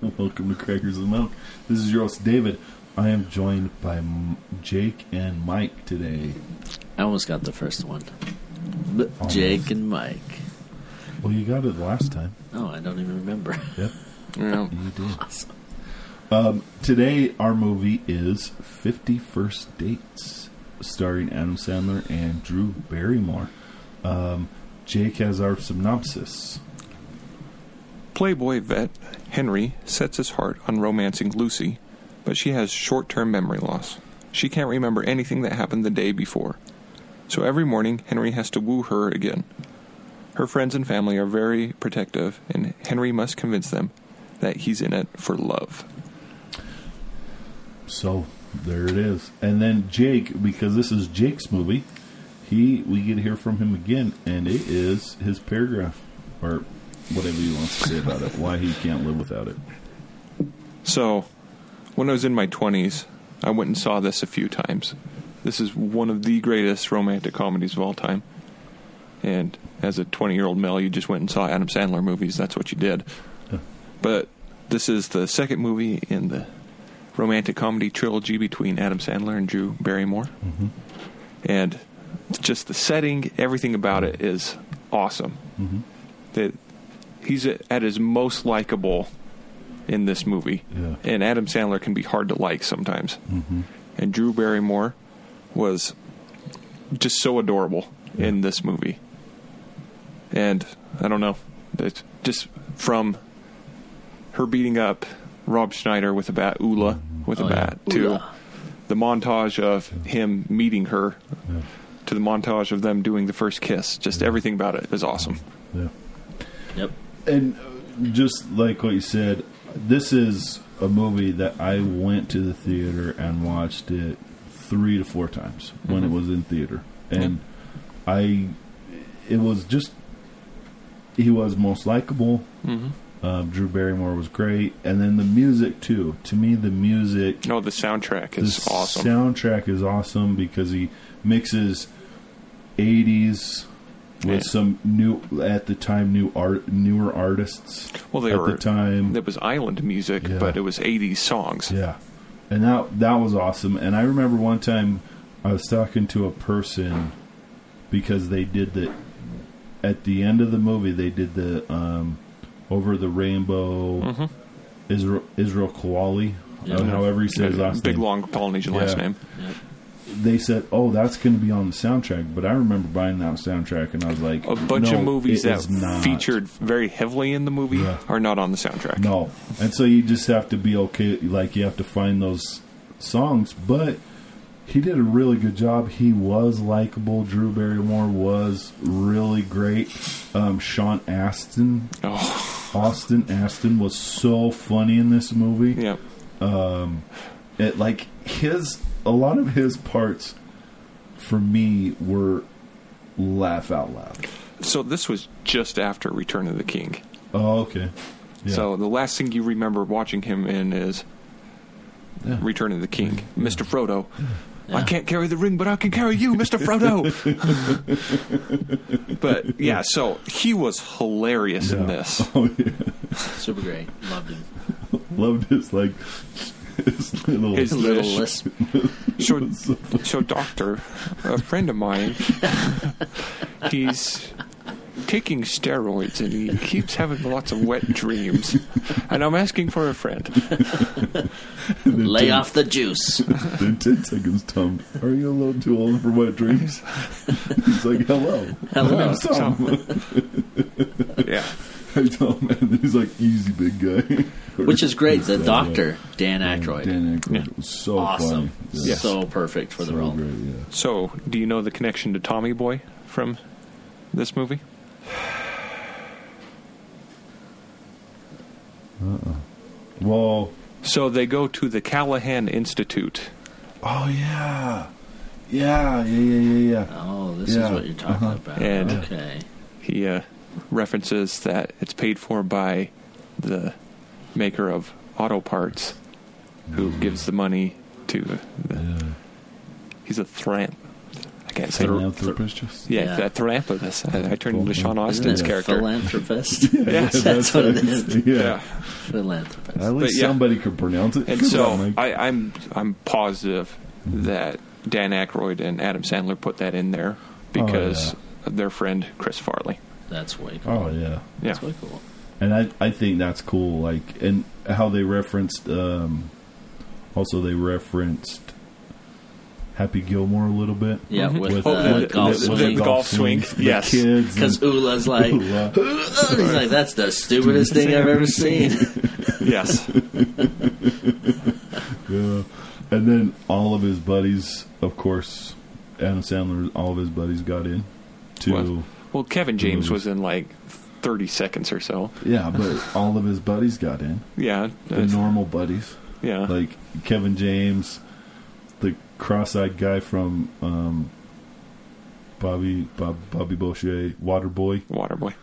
Welcome to Crackers and Milk. This is your host, David. I am joined by M- Jake and Mike today. I almost got the first one. But Almost. Jake and Mike. Well, you got it last time. Oh, I don't even remember. Yep, Yeah. you did. awesome. Um, today, our movie is 50 First Dates, starring Adam Sandler and Drew Barrymore. Um, Jake has our synopsis. Playboy vet Henry sets his heart on romancing Lucy, but she has short term memory loss. She can't remember anything that happened the day before. So every morning, Henry has to woo her again. Her friends and family are very protective, and Henry must convince them that he's in it for love. So there it is. And then Jake, because this is Jake's movie, he we get to hear from him again, and it is his paragraph or whatever he wants to say about it. Why he can't live without it. So, when I was in my 20s, I went and saw this a few times. This is one of the greatest romantic comedies of all time. And as a 20 year old male, you just went and saw Adam Sandler movies. That's what you did. Yeah. But this is the second movie in the romantic comedy trilogy between Adam Sandler and Drew Barrymore. Mm-hmm. And just the setting, everything about it is awesome. Mm-hmm. That he's at his most likable in this movie. Yeah. And Adam Sandler can be hard to like sometimes. Mm-hmm. And Drew Barrymore was just so adorable in this movie. And I don't know, it's just from her beating up Rob Schneider with a bat, Ula with a Oh, yeah. bat, to Ula. the montage of him meeting her, Yeah. to the montage of them doing the first kiss. Just everything about it is awesome. Yeah. Yep. And just like what you said, this is a movie that I went to the theater and watched it three to four times when it Mhm. was in theater, and I, it was just, he was most likable. Mm-hmm. Um, Drew Barrymore was great, and then the music too. To me, the music, No, the soundtrack is the awesome. soundtrack is awesome because he mixes '80s with Yeah. some new at the time new art newer artists well, they at were the time. It was island music, Yeah. but it was 80s songs. Yeah, and that that was awesome. And I remember one time I was talking to a person because they did the at the end of the movie they did the um, over the rainbow hmm Israel Israel Kowali. Yeah. However he says his last Big name. long Polynesian last Yeah. name. They said, "Oh, that's going to be on the soundtrack." But I remember buying that soundtrack, and I was like, A bunch "No, of movies that not." featured very heavily in the movie Yeah. are not on the soundtrack. No, and so you just have to be okay. Like you have to find those songs, but he did a really good job. He was likable. Drew Barrymore was really great. Um, Sean Astin, Oh, Austin Astin, was so funny in this movie. yeah. um, it like his a lot of his parts for me were laugh out loud. So this was just after Return of the King. Oh, okay. Yeah. So the last thing you remember watching him in is Yeah. Return of the King, Mr. Frodo. I can't carry the ring, but I can carry you, Mr. Frodo. but yeah, so he was hilarious in this. Oh yeah, Super great. Loved him. loved his like his little. His Little lish. lisp. So, so doctor, a friend of mine, he's taking steroids and he keeps having lots of wet dreams. And I'm asking for a friend. Lay off the juice. Then ten seconds, Tom. Are you a little too old for wet dreams? He's like, hello, Hello. My name's Tom. Yeah. Hey, Tom, and he's like, easy, big guy. Which is great. The doctor, Dan Aykroyd. Dan Aykroyd Yeah. was so awesome. funny. Yeah. So perfect for the So role. great, yeah. So, do you know the connection to Tommy Boy from this movie? Uh uh. Well, So they go to the Callahan Institute. oh yeah, yeah, yeah, yeah, yeah, yeah. Oh, this Yeah. is what you're talking Uh-huh. about. And- okay. He uh, references that it's paid for by the maker of auto parts, who hmm. gives the money to. The, Yeah. he's a thran. I can't say. Philanthropist. yeah, Yeah. that philanthropist. I, I turned into Sean Astin's Isn't it character. Philanthropist. Yes. that's what it is. Yeah. Yeah. Philanthropist. At least yeah. somebody could pronounce it. And Come so on, Mike. I, I'm I'm positive hmm. that Dan Aykroyd and Adam Sandler put that in there oh, because Oh, of their friend Chris Farley. That's way cool. oh yeah. Yeah, That's way cool. And I, I think that's cool. Like, and how they referenced, um, also they referenced Happy Gilmore a little bit. Yeah, Mhm. with, With uh, the- golf the- swing. the golf swing, the yes. Because and- Ula's like, Ula. he's like, that's the stupidest thing I've ever seen. yes, Yeah. And then all of his buddies, of course, Adam Sandler, all of his buddies got in to. Well, well, Kevin James movies. was in like thirty seconds or so. Yeah, but all of his buddies got in. Yeah, The normal buddies. yeah, Like Kevin James, the cross eyed guy from um, Bobby Bob, Bobby Boucher, Waterboy, Waterboy.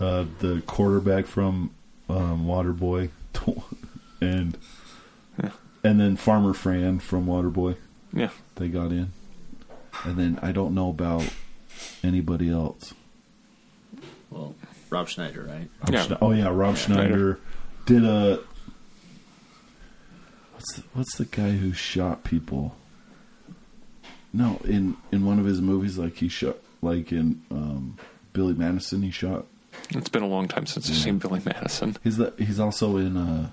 uh, the quarterback from um, Waterboy, and Yeah. and then Farmer Fran from Waterboy. Yeah, They got in, and then I don't know about anybody else. Well, Rob Schneider, right? Rob Yeah. Schne- oh yeah, Rob Schneider did a. What's the, what's the guy who shot people? No, in in one of his movies, like he shot, like in um, Billy Madison, he shot. it's been a long time since I've seen Billy Madison. He's the, he's also in. Uh,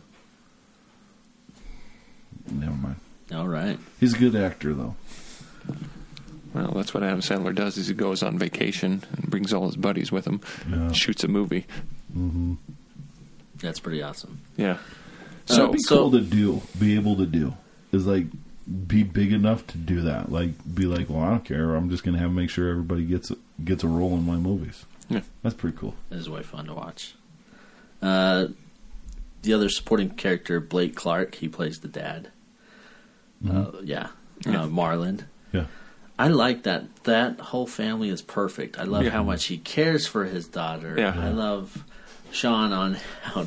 never mind. All right. He's a good actor though. Well, that's what Adam Sandler does. Is he goes on vacation and brings all his buddies with him, Yeah. shoots a movie. That's pretty awesome. Yeah. So- That'd be so- cool to do. Be able to do is like be big enough to do that. Like be like, well, I don't care. I'm just gonna have make sure everybody gets gets a role in my movies. Yeah. That's pretty cool. It is way fun to watch. Uh, the other supporting character, Blake Clark, he plays the dad. Uh, yeah, Yeah. Uh, Marlin. Yeah. I like that. That whole family is perfect. I love Yeah. how much he cares for his daughter. Yeah. I love Sean on how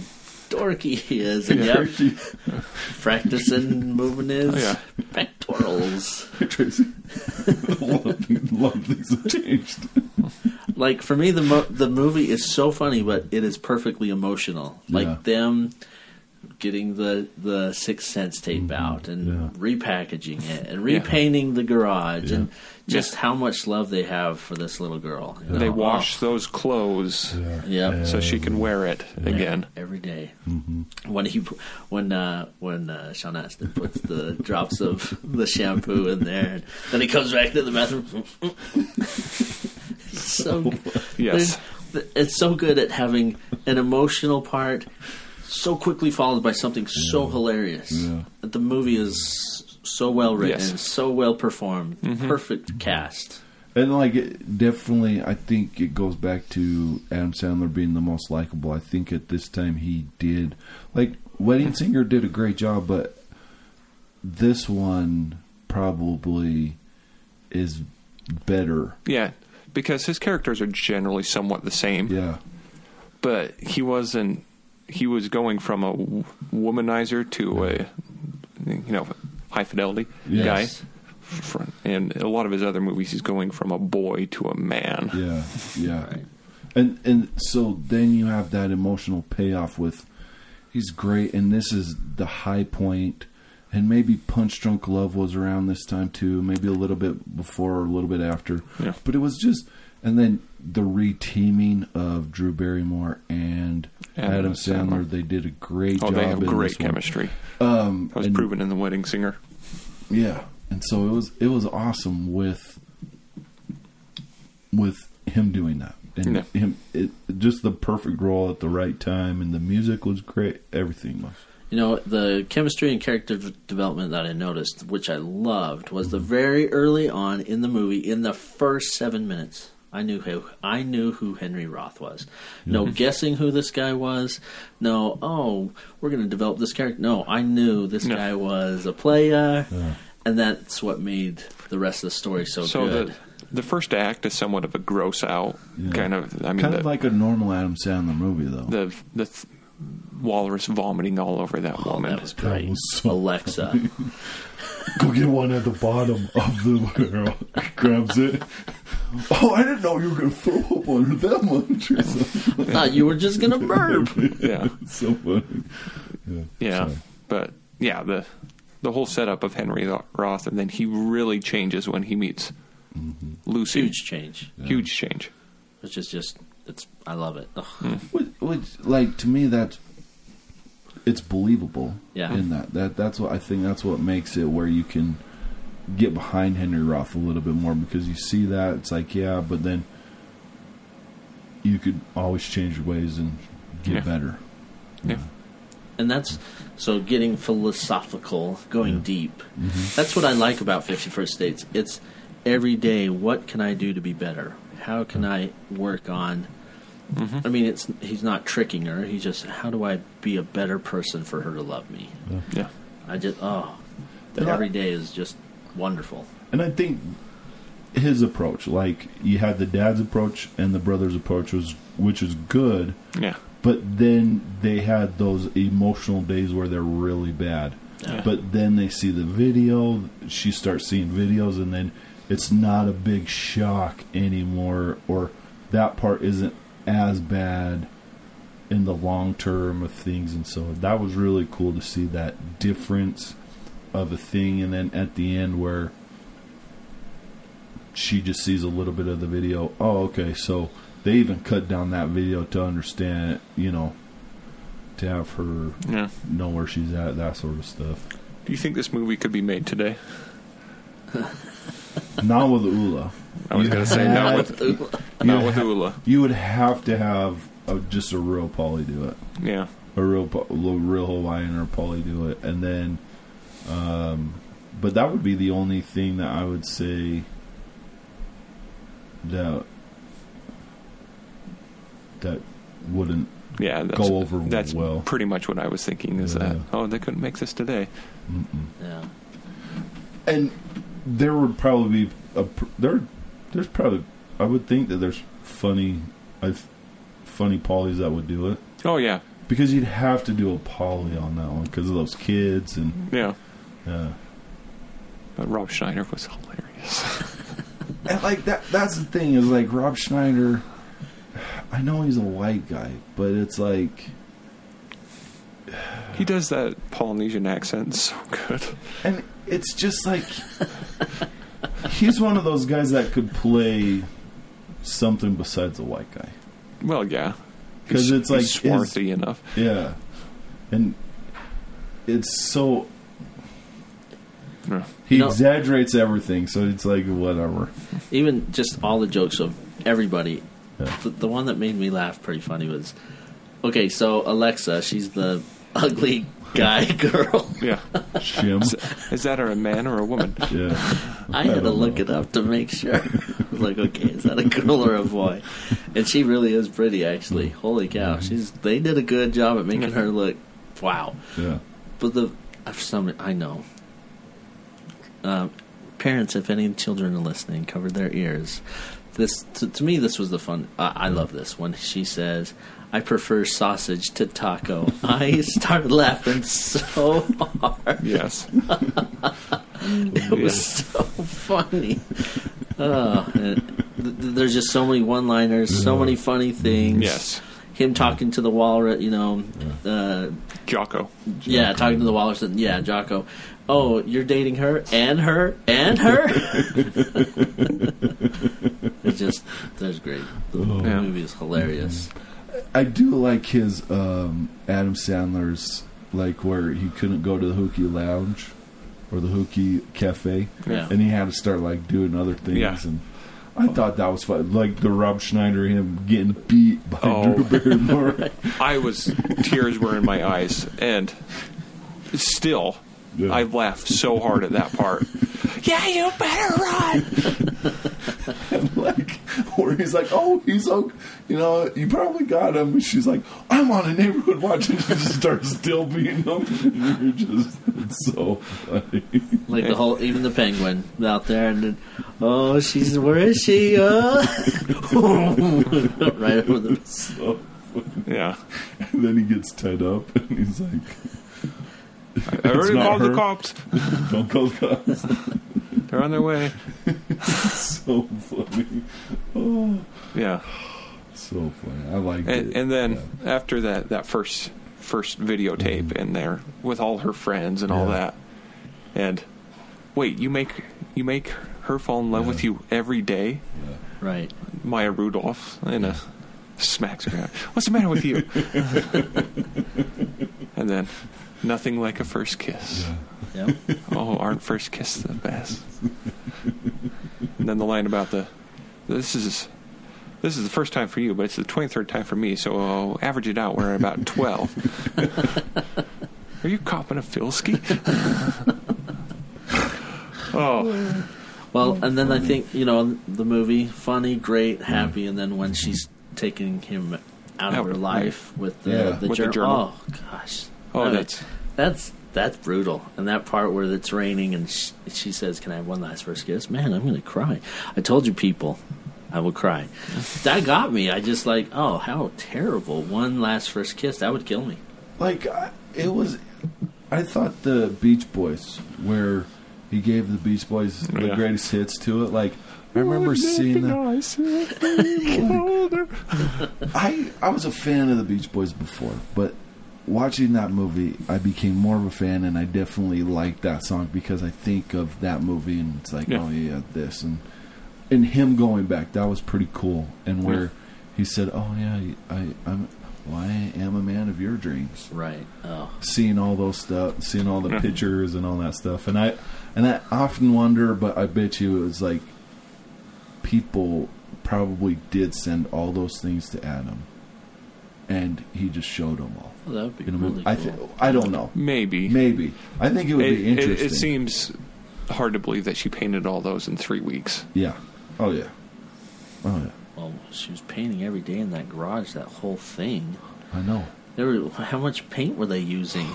dorky he is, and Yeah. yep, practicing moving his Oh, yeah. pectorals. Tracy, a lot of a lot of things have changed. like for me the mo- the movie is so funny but it is perfectly emotional like them getting the the sixth sense tape out and Mm-hmm. Yeah. repackaging it and repainting the garage and Yeah. just how much love they have for this little girl you They know? wash those clothes Yep. so she can wear it again. every day. Mm-hmm. when he when uh when uh Sean Astin puts the drops of the shampoo in there and then he comes back to the bathroom so Yes. it's so good at having an emotional part so quickly followed by something so hilarious. Yeah. That the movie is so well written, Yes. so well performed, mm-hmm. perfect mm-hmm. cast. And like, it, definitely, I think it goes back to Adam Sandler being the most likable. I think at this time he did. Like, Wedding mm-hmm. Singer did a great job, but this one probably is better. Yeah, because his characters are generally somewhat the same, Yeah. but he wasn't. He was going from a womanizer to a, you know, high fidelity Yes. guy. And a lot of his other movies, he's going from a boy to a man. Yeah. Yeah. Right. And and so then you have that emotional payoff with he's great and this is the high point and maybe Punch Drunk Love was around this time too, maybe a little bit before or a little bit after. Yeah. But it was just and then the reteaming of Drew Barrymore and Adam Adam, Sandler, Sandler. they did a great Oh, job. they have in great chemistry. Um, That was and- proven in The Wedding Singer. yeah, and so it was it was awesome with with him doing that and Yeah. him it, just the perfect role at the right time, and the music was great. Everything was. You know, the chemistry and character development that I noticed, which I loved, was the very early on in the movie, in the first seven minutes. I knew who I knew who Henry Roth was. Mm-hmm. No guessing who this guy was. No, oh, we're going to develop this character. No, I knew this No. guy was a player, and that's what made the rest of the story so, So good. the the first act is somewhat of a gross out Yeah. kind of. I mean, kind the, of like a normal Adam Sandler movie, though. the the th- walrus vomiting all over that Oh, woman. that was great. was so Alexa. Go get one at the bottom of the barrel. Grabs it. Oh, I didn't know you were going to throw up on that much or something. thought you were just gonna burp. yeah, so funny. Yeah. yeah, but yeah, the the whole setup of Henry Roth, and then he really changes when he meets mm-hmm. Lucy. Huge change. huge change. Which is just it's I love it. Ugh. Mm. which, which, like, to me, that's it's believable. Yeah. In that, that that's what I think. That's what makes it where you can get behind Henry Roth a little bit more because you see that it's like, yeah, but then you could always change your ways and get Yeah. better. Yeah, And that's so getting philosophical, going deep. Mm-hmm. That's what I like about Fifty First Dates. It's every day. What can I do to be better? How can mm-hmm. I work on? Mm-hmm. I mean, it's he's not tricking her. He's just how do I be a better person for her to love me? yeah, I just oh, that I- every day is just wonderful. And I think his approach, like you had the dad's approach and the brother's approach was, which is good, yeah, but then they had those emotional days where they're really bad. Yeah. But then they see the video, she starts seeing videos, and then it's not a big shock anymore, or that part isn't as bad in the long term of things. And so that was really cool to see that difference of a thing. And then at the end, where she just sees a little bit of the video, oh, okay, so they even cut down that video to understand, you know, to have her yeah. know where she's at, that sort of stuff. Do you think this movie could be made today? Not with Ula. I was going to say not have- with not you with ha- Ula. You would have to have a, just a real Polly do it, Yeah, a real Po- a real Hawaiian or Polly do it, and then, um, but that would be the only thing that I would say that that wouldn't yeah. That's, Go over That's well. pretty much what I was thinking. Is Yeah. that oh they couldn't make this today? Yeah. and there would probably be a there there's probably I would think that there's funny I've funny polys that would do it Oh yeah, because you'd have to do a poly on that one because of those kids and yeah. Yeah But Rob Schneider was hilarious. and like that that's the thing is like Rob Schneider I know he's a white guy but it's like he does that Polynesian accent so good. and it's just like he's one of those guys that could play something besides a white guy Well, yeah. Cuz it's like he's swarthy enough. Yeah. And it's so Yeah. he You know- exaggerates everything, so it's like whatever. Even just all the jokes of everybody. Yeah. The, the one that made me laugh pretty funny was okay. So Alexa, she's the ugly guy girl. Yeah, Shim. is, is that a man or a woman? yeah. I had to don't look know. it up to make sure. I was like, okay, is that a girl or a boy? And she really is pretty, actually. Hmm. Holy cow, hmm. she's they did a good job at making her look wow. Yeah. But the for some I know. Uh, parents, if any children are listening, cover their ears. This to, to me, this was the fun. I I love this when she says, "I prefer sausage to taco." I started laughing so hard. Yes. It was so funny. Oh, th- th- there's just so many one-liners, so many funny things. Yes. Him talking to the walrus, you know, uh, Jocko. yeah, talking to the walrus. And, yeah, Jocko. Oh, you're dating her and her and her. it's just, that's great. The Yeah. movie is hilarious. I do like his um, Adam Sandler's like where he couldn't go to the Hookie Lounge or the Hookie Cafe, Yeah. and he had to start like doing other things. Yeah. And I thought that was fun, like the Rob Schneider him getting beat by Oh. Drew Barrymore. I was tears were in my eyes, and still, Yeah. I laughed so hard at that part. yeah, you better run. like where he's like, "Oh, he's okay. You know, you probably got him." And she's like, "I'm on a neighborhood watch," and she just starts still beating him. And you're just it's so funny. Like the whole, even the penguin out there, and then, oh, she's where is she? Uh? right over the so Yeah, And then he gets tied up, and he's like, I already not called the cops. "Don't call the cops." They're on their way. so funny. Oh, Yeah. so funny. I like And, it. and then Yeah. after that, that first first videotape mm-hmm. in there with all her friends and all that, and wait, you make you make her fall in love Yeah. with you every day, Right. Maya Rudolph, in a smacks her. What's the matter with you? and then nothing like a first kiss. Yep. Oh, aren't first kiss the best? and then the line about the this is this is the first time for you, but it's the twenty third time for me. So I'll average it out. We're at about twelve. Are you copping a Filski? oh, Well, and then I think you know the movie funny, great, happy, and then when she's taking him out Out, of her right. life with the Yeah. the, With the journal. journal. Oh gosh. Oh, I mean, that's that's that's brutal. And that part where it's raining and she, she says, "Can I have one last first kiss?" Man, I'm going to cry. I told you, people, I will cry. that got me. I just like, oh, how terrible! One last first kiss that would kill me. like I, it was. I thought the Beach Boys, where he gave the Beach Boys the greatest hits to it. Like I remember seeing that. I I was a fan of the Beach Boys before, but watching that movie, I became more of a fan, and I definitely liked that song because I think of that movie, and it's like, Yeah. oh yeah, this and and him going back, that was pretty cool. And where Yeah. he said, oh yeah, I I'm well, I am a man of your dreams. Right. Oh, Seeing all those stuff, seeing all the pictures and all that stuff, and I and I often wonder, but I bet you it was like people probably did send all those things to Adam, and he just showed them all. Well, that would be In a really movie. I cool. th- I don't know. maybe. Maybe I think it would It, be it, interesting. it seems hard to believe that she painted all those in three weeks. Yeah. Oh yeah. Oh yeah. well, she was painting every day in that garage. That whole thing. I know. There were, how much paint were they using?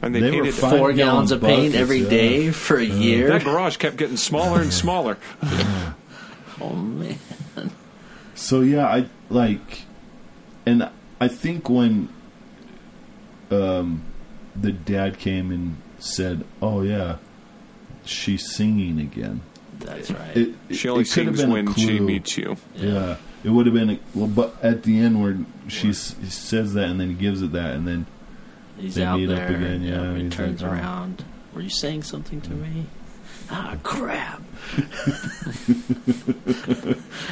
And they, They were painted fine. Four gallons of paint buckets, every yeah. day for a uh-huh. year. that garage kept getting smaller and smaller. Oh man. So yeah, I like, and I think when um, the dad came and said, "Oh yeah, she's singing again," That's right. it, it, She only it could have sings been when she meets you. Yeah. it would have been a, well, but at the end where she says that and then he gives it that and then He's They out meet up there. again, yeah, he turns like, oh. around. Were you saying something to me? Ah, crap.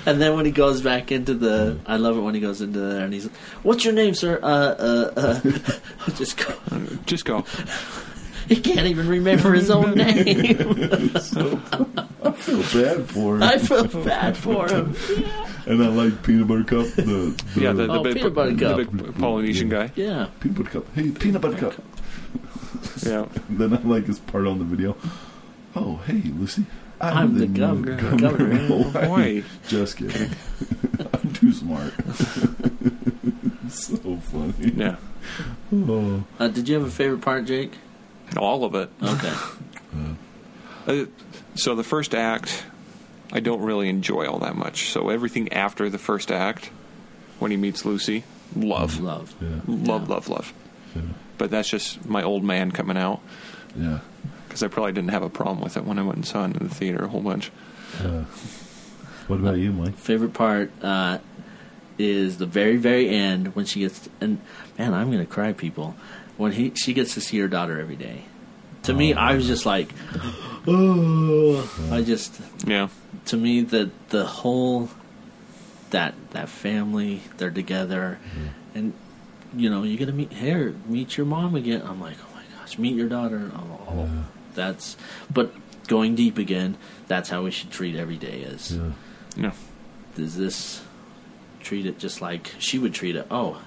and then when he goes back into the, I love it when he goes into there and he's, "What's your name, sir?" Uh, uh, uh. Just go. Just go. He can't even remember his own name. I feel bad for him. I feel bad for him. and I like peanut butter cup. The, the Yeah, the, the, Oh, big, peanut butter the cup. big Polynesian guy. Yeah. peanut butter cup. Hey, peanut butter cup. Yeah. then I like his part on the video. Oh, hey, Lucy. I'm the new governor. governor of Hawaii. Hawaii. Just kidding. I'm too smart. so funny. Yeah. Oh. Uh, did you have a favorite part, Jake? All of it. Okay. Uh, so the first act, I don't really enjoy all that much. So everything after the first act, when he meets Lucy, love, Love. Yeah. love, love, love. Yeah. But that's just my old man coming out Yeah. Because I probably didn't have a problem with it when I went and saw it in the theater a whole bunch. Yeah. What about you, Mike? favorite part uh, is the very very end when she gets and man i'm gonna cry people when he she gets to see her daughter every day to me i was just like oh i just Yeah. to me the the whole that that family they're together and you know you get to meet here meet your mom again i'm like oh my gosh meet your daughter oh Yeah. That's but going deep again that's how we should treat every day is Yeah. No. does this treat it just like she would treat it? Oh,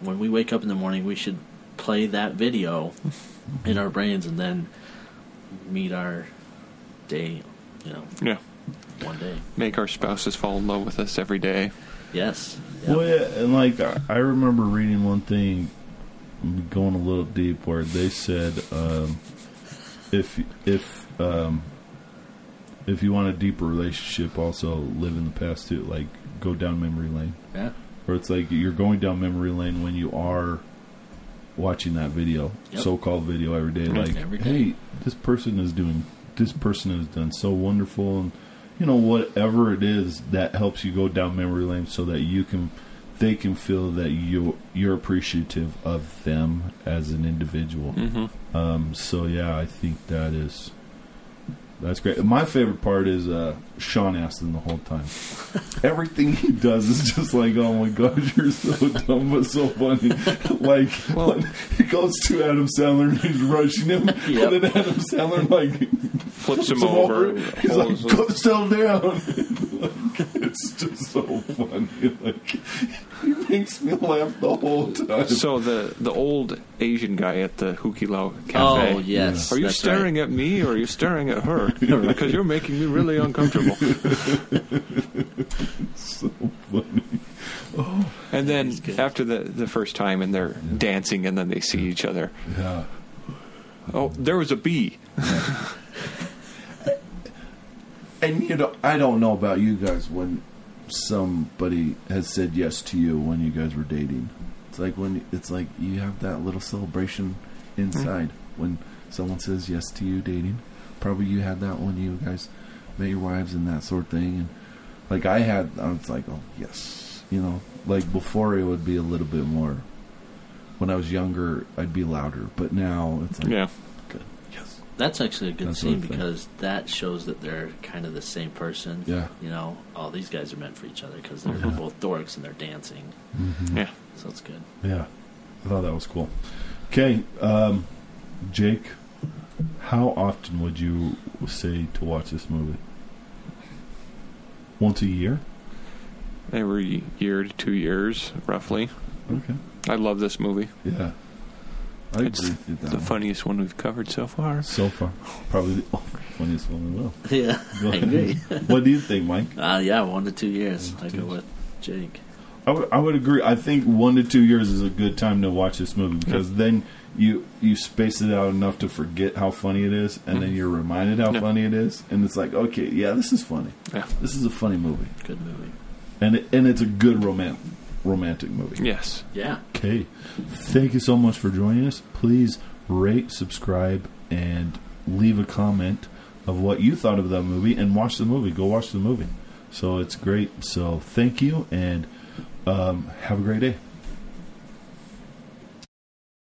when we wake up in the morning, we should play that video in our brains and then meet our day, you know, Yeah. one day. Make our spouses fall in love with us every day. Yes. Yep. Well, yeah, and like I I remember reading one thing, going a little deep, where they said um, if if um, if you want a deeper relationship, also live in the past too. Like go down memory lane, Yeah. or it's like you're going down memory lane when you are watching that video, Yep. so-called video every day. Like, Every day. hey, this person is doing, this person has done so wonderful, and you know whatever it is that helps you go down memory lane, so that you can, they can feel that you you're appreciative of them as an individual. Mm-hmm. Um, so yeah, I think that is that's great. My favorite part is uh, Sean Astin the whole time. Everything he does is just like, oh my gosh, you're so dumb but so funny. like Well- he goes to Adam Sandler and he's rushing him, Yep. and then Adam Sandler like Flips him flips over. He's holds like, him. go settle down. Like, it's just so funny. Like he makes me laugh the whole time. So the the old Asian guy at the Hukilau Cafe. Oh yes. Are you that's staring right. at me or are you staring at her? because you're making me really uncomfortable. so funny. Oh. And then after the, the first time and they're dancing and then they see each other. Yeah. Oh, there was a bee. And you know, I don't know about you guys when somebody has said yes to you when you guys were dating. It's like when it's like you have that little celebration inside mm-hmm. when someone says yes to you dating. Probably you had that when you guys met your wives and that sort of thing. And like I had, I was like, oh yes, you know. Like before, it would be a little bit more. When I was younger, I'd be louder, but now it's like, Yeah. Good, yes, That's actually a good That's scene because that shows that they're kind of the same person. Yeah. You know, all these guys are meant for each other because they're Yeah. both dorks and they're dancing. Yeah. So it's good. Yeah, I thought that was cool. Okay, um, Jake, how often would you say to watch this movie? Once a year? Every year to two years, roughly. Okay. I love this movie. Yeah. I It's agree with that the funniest one we've covered so far. So far. Probably the funniest one we will. Yeah, I agree. what do you think, Mike? Uh, yeah, one to two years. One I two go years. with Jake. I would, I would agree. I think one to two years is a good time to watch this movie because then you you space it out enough to forget how funny it is, and then Mhm. you're reminded how Yeah. funny it is, and it's like, okay, yeah, this is funny. Yeah. This is a funny movie, Good movie. and it, and it's a good romantic romantic movie. Yes. Yeah. Okay, thank you so much for joining us. Please rate, subscribe, and leave a comment of what you thought of that movie, and watch the movie. Go watch the movie. So it's great. So thank you, and um, have a great day.